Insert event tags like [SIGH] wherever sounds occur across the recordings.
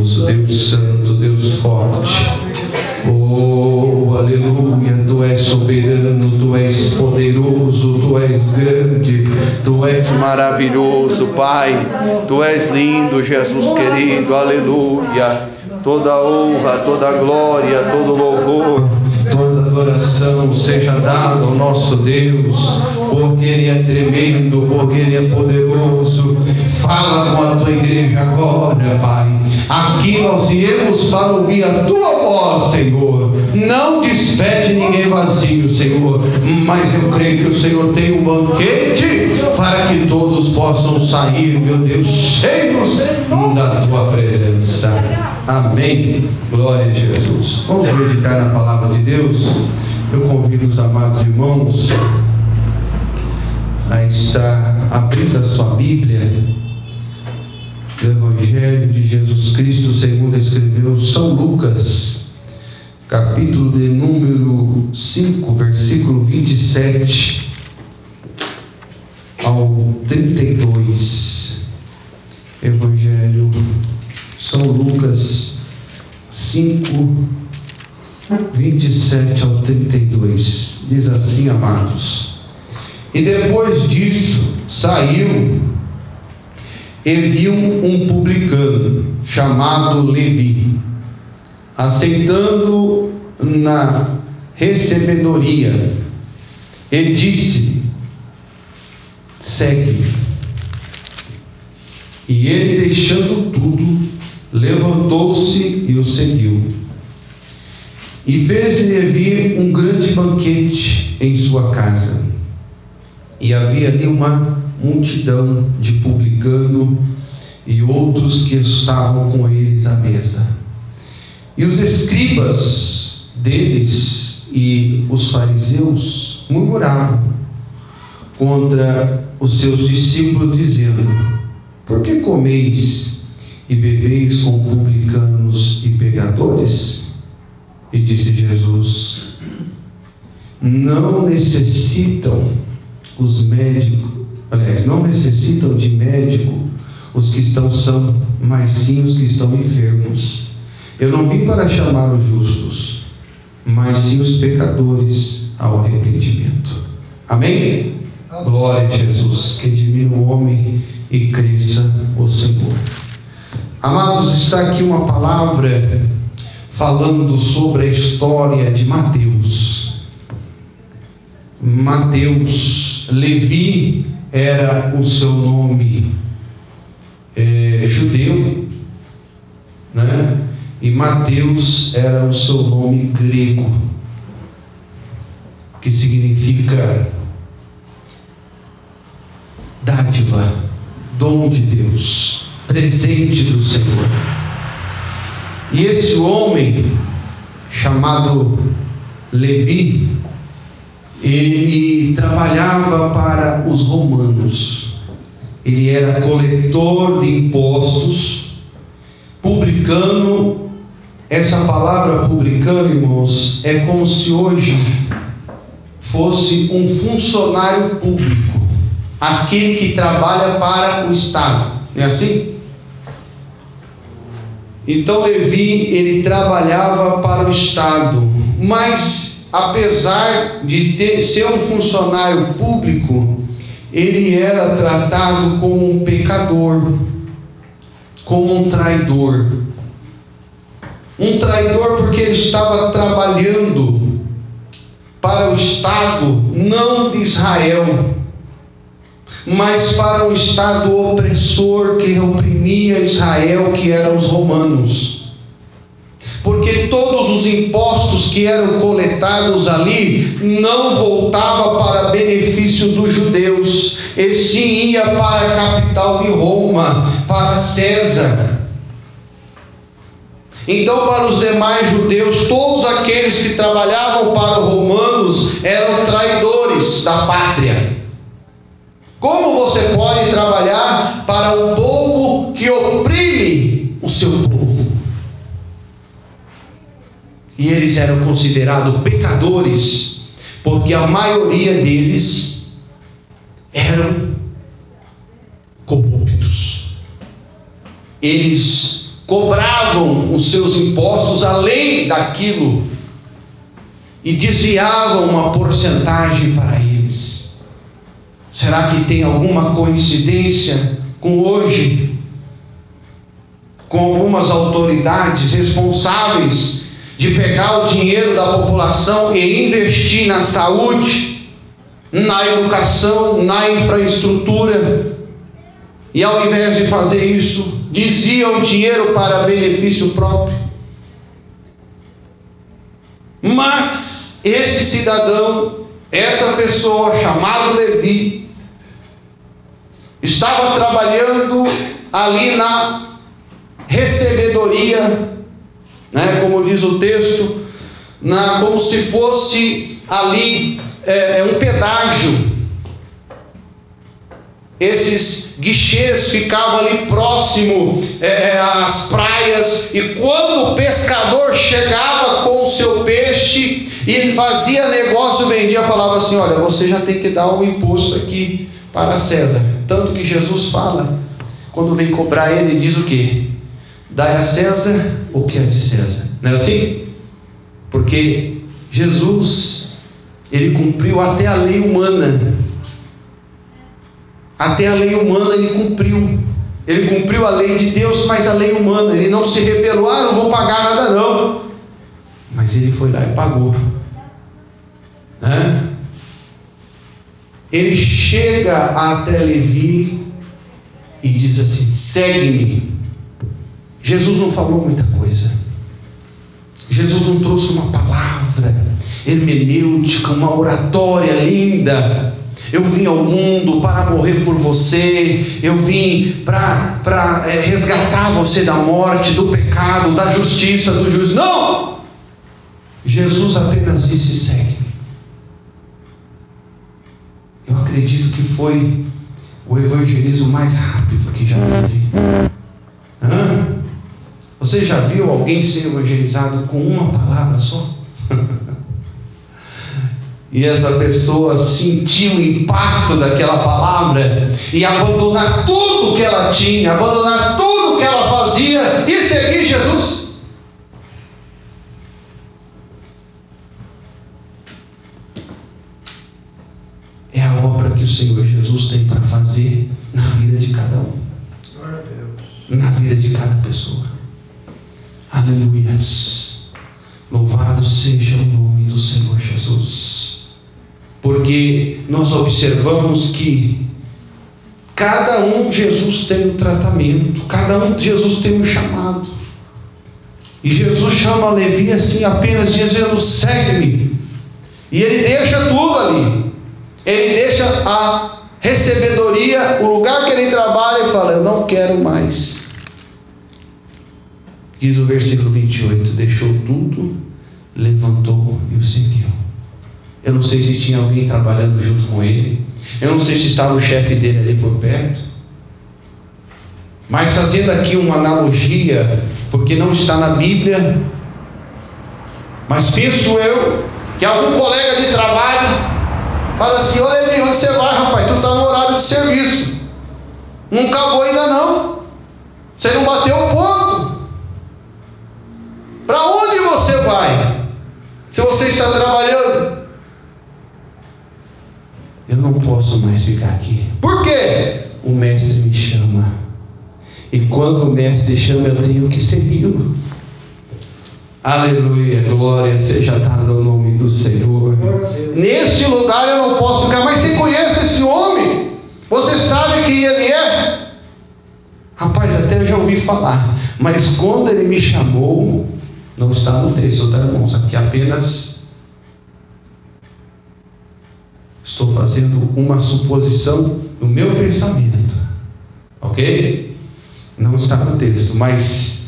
poderoso, Deus santo, Deus forte. Oh, aleluia, tu és soberano, tu és poderoso, tu és grande, tu és maravilhoso, Pai. Tu és lindo, Jesus querido, aleluia. Toda honra, toda glória, todo louvor adoração seja dada ao nosso Deus, porque Ele é tremendo, porque Ele é poderoso. Fala com a tua igreja agora, Pai. Aqui nós viemos para ouvir a tua voz, Senhor. Não despede ninguém vazio, Senhor. Mas eu creio que o Senhor tem um banquete para que todos possam sair, meu Deus, cheios da tua presença. Amém. Glória a Jesus. Vamos meditar na palavra de Deus. Eu convido os amados irmãos a estar abrindo a sua Bíblia do Evangelho de Jesus Cristo, segundo escreveu São Lucas, capítulo de número 5, versículo 27 ao 32. Evangelho São Lucas 5, 27 ao 32. Diz assim, amados. E depois disso saiu e viu um publicano chamado Levi, aceitando na recebedoria, e disse: segue. E ele, deixando tudo, levantou-se e o seguiu. E fez-lhe vir um grande banquete em sua casa. E havia ali uma multidão de publicano e outros que estavam com eles à mesa. E os escribas deles e os fariseus murmuravam contra os seus discípulos, dizendo: Por que comeis e bebeis com publicanos e pecadores? E disse Jesus: Não necessitam os médicos aliás, não necessitam de médico os que estão são, mas sim os que estão enfermos. Eu não vim para chamar os justos, mas sim os pecadores ao arrependimento. Amém? Glória a Jesus, que diminua o homem e cresça o Senhor. Amados, está aqui uma palavra falando sobre a história de Mateus. Mateus, Levi era o seu nome é, judeu, né? E Mateus era o seu nome grego, que significa dádiva, dom de Deus, presente do Senhor. E esse homem chamado Levi, ele trabalhava para os romanos. Ele era coletor de impostos, publicano. Essa palavra publicano, irmãos, é como se hoje fosse um funcionário público, aquele que trabalha para o Estado. Não é assim? Então Levi, ele trabalhava para o Estado, mas apesar de ter, ser um funcionário público, ele era tratado como um pecador, como um traidor. Um traidor porque ele estava trabalhando para o Estado, não de Israel, mas para o Estado opressor que oprimia Israel, que eram os romanos porque todos os impostos que eram coletados ali não voltava para benefício dos judeus, e sim ia para a capital de Roma, para César. Então, para os demais judeus, todos aqueles que trabalhavam para os romanos eram traidores da pátria. Como você pode trabalhar para um povo que oprime o seu povo? e eles eram considerados pecadores, porque a maioria deles eram corruptos. Eles cobravam os seus impostos além daquilo e desviavam uma porcentagem para eles. Será que tem alguma coincidência com hoje? Com algumas autoridades responsáveis de pegar o dinheiro da população e investir na saúde, na educação, na infraestrutura, e ao invés de fazer isso, desviam dinheiro para benefício próprio. Mas esse cidadão, essa pessoa chamado Levi, estava trabalhando ali na recebedoria, né, como diz o texto, na, como se fosse ali é, é um pedágio. Esses guichês ficavam ali próximo é, é, às praias, e quando o pescador chegava com o seu peixe e fazia negócio, vendia, falava assim: Olha, você já tem que dar um imposto aqui para César. Tanto que Jesus fala, quando vem cobrar ele, diz o que? Dai a César o que é de César. Não é assim? Porque Jesus, ele cumpriu até a lei humana. Até a lei humana ele cumpriu. Ele cumpriu a lei de Deus, mas a lei humana. Ele não se rebelou, ah, não vou pagar nada não. Mas ele foi lá e pagou. Né? Ele chega até Levi e diz assim: segue-me. Jesus não falou muita coisa. Jesus não trouxe uma palavra hermenêutica, uma oratória linda. Eu vim ao mundo para morrer por você, eu vim para é, resgatar você da morte, do pecado, da justiça, do juízo. Não! Jesus apenas disse: segue. Eu acredito que foi o evangelismo mais rápido que já teve. Hã? Você já viu alguém ser evangelizado com uma palavra só? [LAUGHS] e essa pessoa sentiu o impacto daquela palavra e abandonar tudo que ela tinha, abandonar tudo que ela fazia e seguir Jesus. É a obra que o Senhor Jesus tem para fazer na vida de cada um, na vida de cada pessoa. Aleluias. Louvado seja o nome do Senhor Jesus porque nós observamos que cada um Jesus tem um tratamento, cada um Jesus tem um chamado. E Jesus chama Levi assim, apenas dizendo: segue-me. E ele deixa tudo ali. Ele deixa a recebedoria, o lugar que ele trabalha, e fala: Eu não quero mais. Diz o versículo 28: Deixou tudo, levantou e o seguiu. Eu não sei se tinha alguém trabalhando junto com ele. Eu não sei se estava o chefe dele ali por perto. Mas fazendo aqui uma analogia, porque não está na Bíblia, mas penso eu que algum colega de trabalho fala assim: Olha, Levi, onde você vai, rapaz? Tu está no horário de serviço. Não acabou ainda não. Você não bateu o ponto. Para onde você vai? Se você está trabalhando, eu não posso mais ficar aqui. Por quê? O mestre me chama. E quando o mestre chama, eu tenho que segui-lo. Aleluia, glória seja dada ao nome do Senhor. Neste lugar Você sabe quem ele é? Rapaz, até já ouvi falar, mas quando ele me chamou, não está no texto, tá, irmãos? Aqui apenas Estou fazendo uma suposição no meu pensamento. Ok? Não está no texto, mas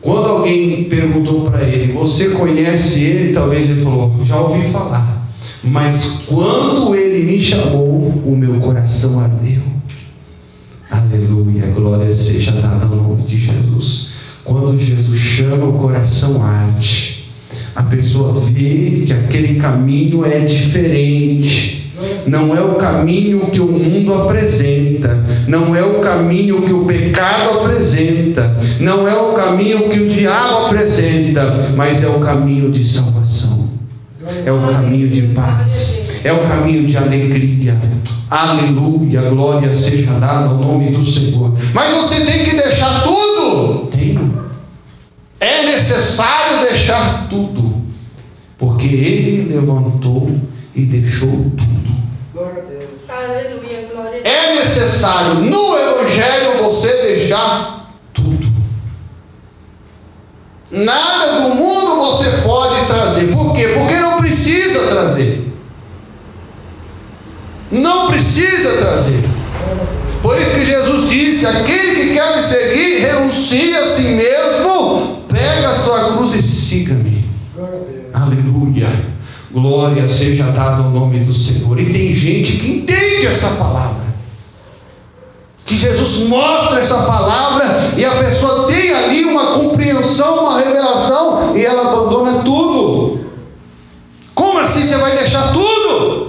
quando alguém perguntou para ele, você conhece ele? Talvez ele falou, já ouvi falar. Mas quando ele me chamou, o meu coração ardeu. Aleluia, glória seja dada ao nome de Jesus. Quando Jesus chama, o coração arde a pessoa vê que aquele caminho é diferente. Não é o caminho que o mundo apresenta, não é o caminho que o pecado apresenta, não é o caminho que o diabo apresenta, mas é o caminho de salvação, é o caminho de paz, é o caminho de alegria. Aleluia, glória seja dada ao nome do Senhor. Mas você tem que deixar tudo? Tenho. É necessário deixar tudo, porque Ele levantou e deixou tudo. Glória a Deus. Aleluia, glória a Deus. É necessário no Evangelho você deixar tudo. Nada do mundo precisa trazer. Por isso que Jesus disse: aquele que quer me seguir, renuncia a si mesmo, pega a sua cruz e siga-me. Aleluia. Glória seja dada ao nome do Senhor. E tem gente que entende essa palavra. Que Jesus mostra essa palavra e a pessoa tem ali uma compreensão, uma revelação e ela abandona tudo. Como assim você vai deixar tudo?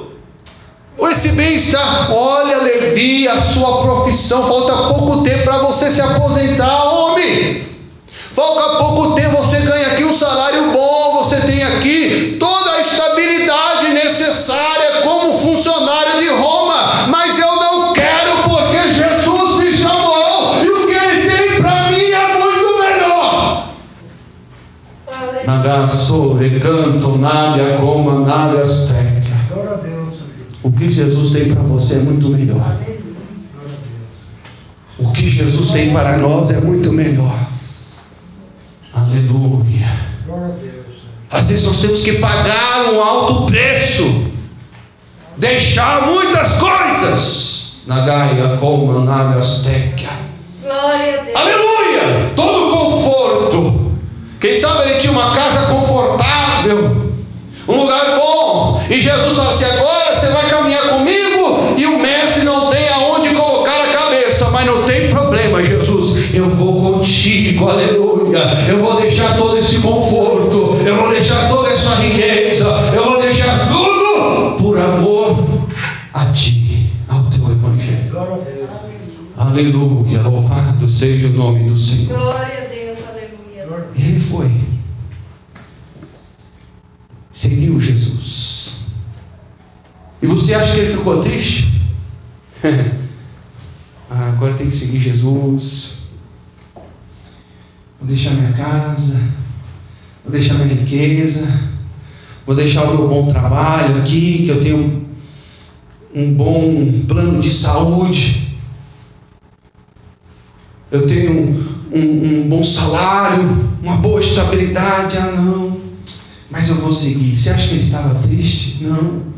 Esse bem-estar, olha, Levi, a sua profissão, falta pouco tempo para você se aposentar, homem. Falta pouco tempo, você ganha aqui um salário bom, você tem aqui toda a estabilidade necessária como funcionário de Roma, mas eu não quero porque Jesus me chamou e o que ele tem para mim é muito melhor. Aleluia. Nagasore canto naga como nagasteca. O que Jesus tem para você é muito melhor. O que Jesus tem para nós é muito melhor. Aleluia. Às vezes nós temos que pagar um alto preço, deixar muitas coisas. Nagaia como nagasteca. Glória a Deus. Aleluia! Todo conforto. Quem sabe ele tinha uma casa confortável, um lugar bom. E Jesus fala assim: agora você vai caminhar comigo e o mestre não tem aonde colocar a cabeça, mas não tem problema, Jesus. Eu vou contigo, aleluia. Eu vou deixar todo esse conforto, eu vou deixar toda essa riqueza, eu vou deixar tudo por amor a ti, ao teu evangelho. Aleluia, louvado seja o nome do Senhor. Glória a Deus, aleluia. Ele foi. Seguiu Jesus. E você acha que ele ficou triste? [LAUGHS] ah, agora tem que seguir Jesus. Vou deixar minha casa. Vou deixar minha riqueza. Vou deixar o meu bom trabalho aqui, que eu tenho um bom plano de saúde. Eu tenho um, um- um bom salário, uma boa estabilidade. Ah, não. Mas eu vou seguir. Você acha que ele estava triste? Não.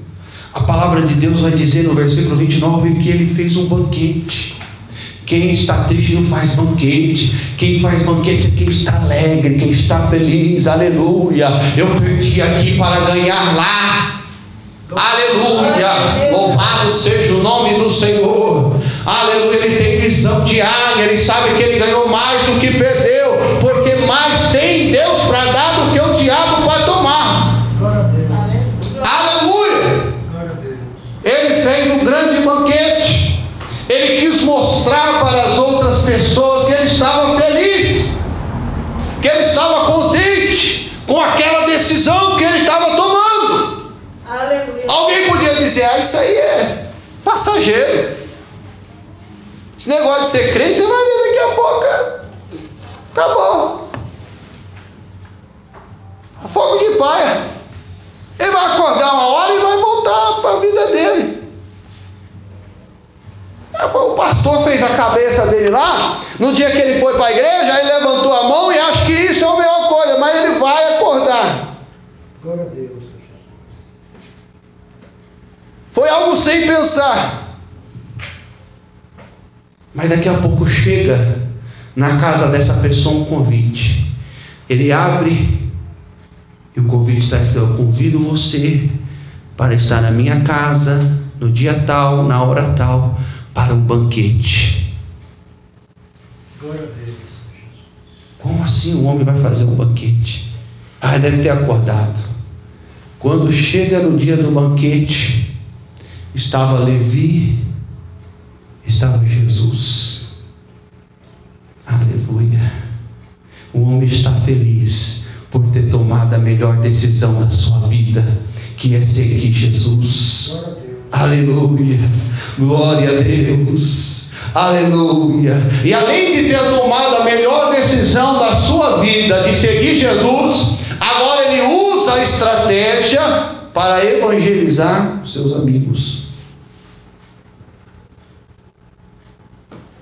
A palavra de Deus vai dizer no versículo 29 que ele fez um banquete. Quem está triste não faz banquete. Quem faz banquete é quem está alegre, quem está feliz. Aleluia. Eu perdi aqui para ganhar lá. Aleluia! Louvado seja o nome do Senhor. Aleluia! Ele tem visão de águia, ele sabe que ele ganhou mais do que perdeu, Isso aí é passageiro. Esse negócio de ser crente, vai ver daqui a pouco. é- Acabou. Fogo de paia. Ele vai acordar uma hora e vai voltar para a vida dele. O pastor fez a cabeça dele lá. No dia que ele foi para a igreja, ele levantou a mão e acha que isso é a melhor coisa, mas ele vai acordar. Glória a Deus. Foi algo sem pensar. Mas daqui a pouco chega na casa dessa pessoa um convite. Ele abre e o convite está escrito: Eu convido você para estar na minha casa no dia tal, na hora tal, para um banquete. Glória a Deus. Como assim o homem vai fazer um banquete? Ah, deve ter acordado. Quando chega no dia do banquete, estava Levi, estava Jesus. Aleluia. O homem está feliz por ter tomado a melhor decisão da sua vida, que é seguir Jesus. Aleluia. Glória a Deus. Aleluia. E além de ter tomado a melhor decisão da sua vida de seguir Jesus, agora ele usa a estratégia para evangelizar os seus amigos.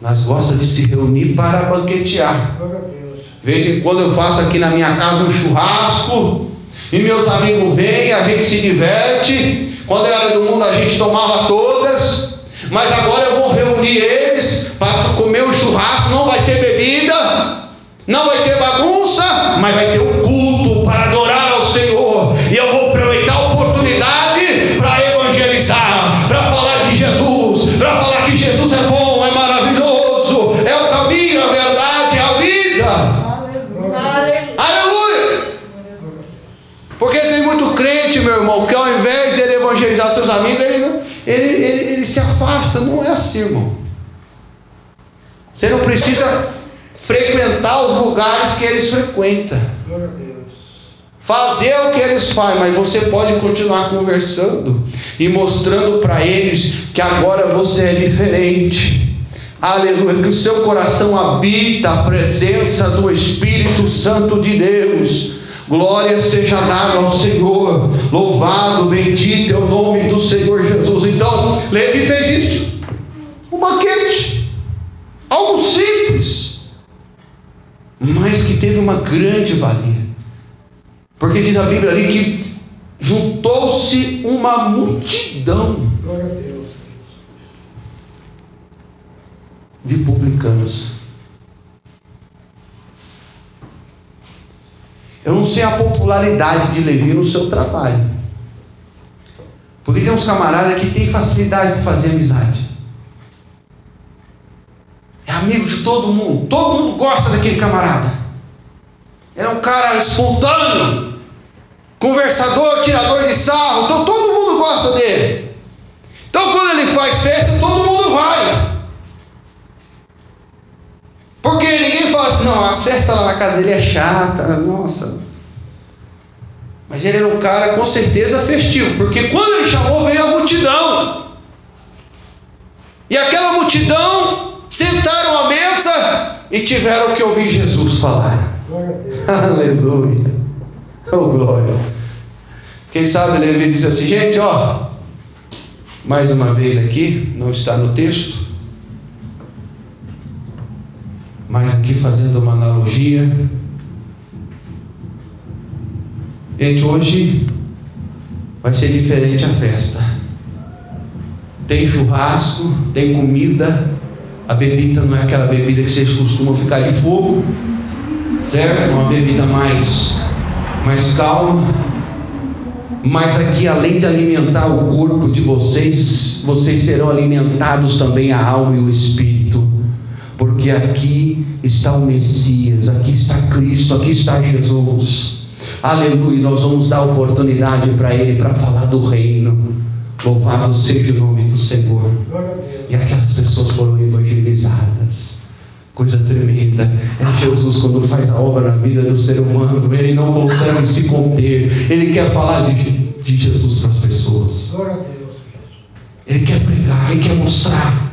Nós gosta de se reunir para banquetear. De vez em quando eu faço aqui na minha casa um churrasco e meus amigos vêm, a gente se diverte. Quando eu era do mundo a gente tomava todas, mas agora eu vou reunir eles para comer o churrasco. Não vai ter bebida, não vai ter bagunça, mas vai ter um crente, meu irmão, que ao invés dele evangelizar seus amigos, ele, não- ele, ele, ele se afasta. Não é assim, irmão. Você não precisa frequentar os lugares que eles frequentam. Fazer o que eles fazem, mas você pode continuar conversando e mostrando para eles que agora você é diferente. Aleluia, que o seu coração habita a presença do Espírito Santo de Deus. Glória seja dada ao Senhor. Louvado, bendito é o nome do Senhor Jesus. Então, Levi fez isso. Um banquete. Algo simples, mas que teve uma grande valia. Porque diz a Bíblia ali que juntou-se uma multidão de publicanos. Eu não sei a popularidade de Levi no seu trabalho. Porque tem uns camaradas que têm facilidade de fazer amizade. É amigo de todo mundo. Todo mundo gosta daquele camarada. Ele é um cara espontâneo, conversador, tirador de sarro. Então todo mundo gosta dele. Então quando ele faz festa, as festas lá na casa dele é chata, nossa. Mas ele era um cara com certeza festivo, porque quando ele chamou, veio a multidão. E aquela multidão sentaram à mesa e tiveram que ouvir Jesus falar. Aleluia. Oh, glória. Quem sabe Levi diz assim, gente, ó, mais uma vez aqui, não está no texto, mas aqui fazendo uma analogia. Gente, hoje vai ser diferente a festa. Tem churrasco, tem comida, a bebida não é aquela bebida que vocês costumam ficar de fogo, certo? Uma bebida mais, mais calma. Mas aqui, além de alimentar o corpo de vocês, vocês serão alimentados também a alma e o espírito. Porque aqui está o Messias, aqui está Cristo, aqui está Jesus. Aleluia. Nós vamos dar oportunidade para Ele para falar do reino. Louvado seja o nome do Senhor. E aquelas pessoas foram evangelizadas. Coisa tremenda. É Jesus quando faz a obra na vida do ser humano. Ele não consegue se conter. Ele quer falar de, de Jesus para as pessoas. Ele quer pregar, ele quer mostrar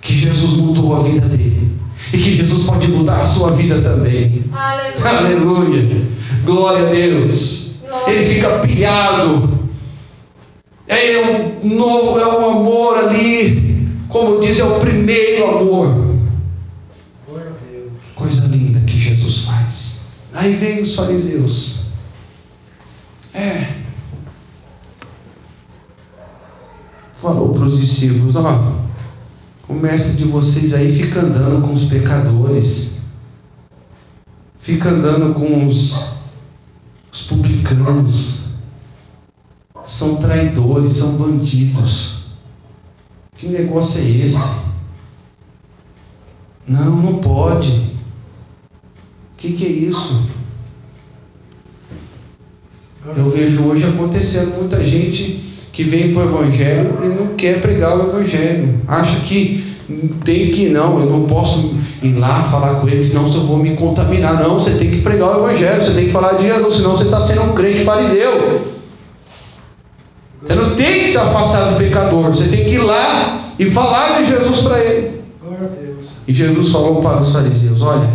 que Jesus mudou a vida dele. E que Jesus pode mudar a sua vida também. Aleluia. Aleluia. Glória a Deus. Ele fica pilhado. É o, no- é o amor ali. Como diz, é o primeiro amor. Glória. Coisa linda que Jesus faz. Aí vem os fariseus. É. Falou para os discípulos: Ó, o mestre de vocês aí fica andando com os pecadores, fica andando com os, os publicanos, são traidores, são bandidos. Que negócio é esse? Não, não pode. O que, que é isso? Eu vejo hoje acontecendo muita gente que vem para o Evangelho e não quer pregar o Evangelho. Acha que tem que não, eu não posso ir lá falar com eles, senão eu vou me contaminar. Não, você tem que pregar o Evangelho, você tem que falar de Jesus, senão você está sendo um crente fariseu. Você não tem que se afastar do pecador, você tem que ir lá e falar de Jesus para ele. E Jesus falou para os fariseus: Olha,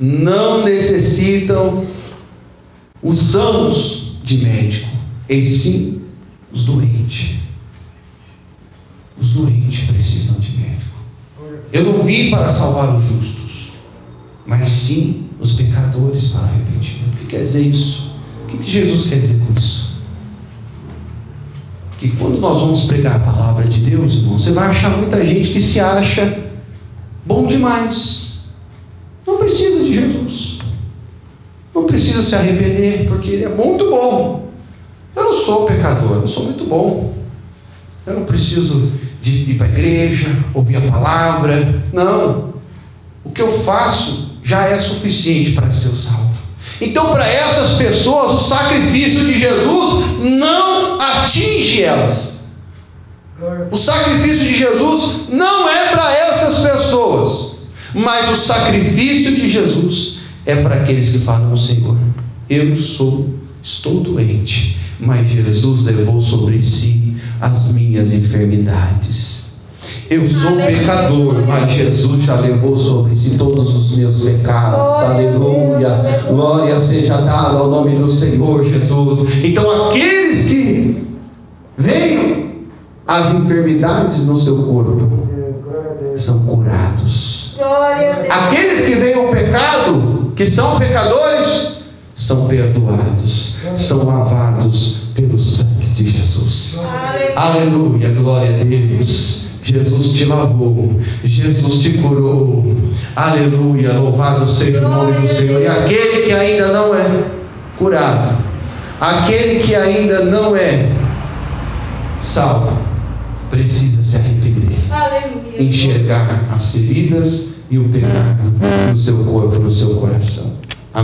não necessitam os sãos de médico, e sim os doentes. Os doentes precisam de médico. Eu não vim para salvar os justos, mas sim os pecadores para arrependimento. O que quer dizer isso? O que Jesus quer dizer com isso? Que quando nós vamos pregar a palavra de Deus, irmão, você vai achar muita gente que se acha bom demais. Não precisa de Jesus. Não precisa se arrepender, porque Ele é muito bom. Eu não sou pecador, eu sou muito bom. Eu não preciso de ir para a igreja, ouvir a palavra. Não. O que eu faço já é suficiente para ser salvo. Então, para essas pessoas, o sacrifício de Jesus não atinge elas. O sacrifício de Jesus não é para essas pessoas, mas o sacrifício de Jesus é para aqueles que falam: Senhor, eu sou, estou doente, mas Jesus levou sobre si as minhas enfermidades. Eu sou Aleluia. pecador, mas Jesus já levou sobre si todos os meus pecados. Aleluia. aleluia. Glória seja dada ao nome do Senhor Jesus. Então, aqueles que veem as enfermidades no seu corpo são curados. Glória a Deus. Aqueles que veem o pecado, que são pecadores, são perdoados, são lavados pelo sangue de Jesus. Aleluia. Aleluia, glória a Deus. Jesus te lavou, Jesus te curou. Aleluia, louvado seja o nome do Senhor. E aquele que ainda não é curado, aquele que ainda não é salvo, precisa se arrepender Aleluia. enxergar as feridas e o pecado no seu corpo, no seu coração.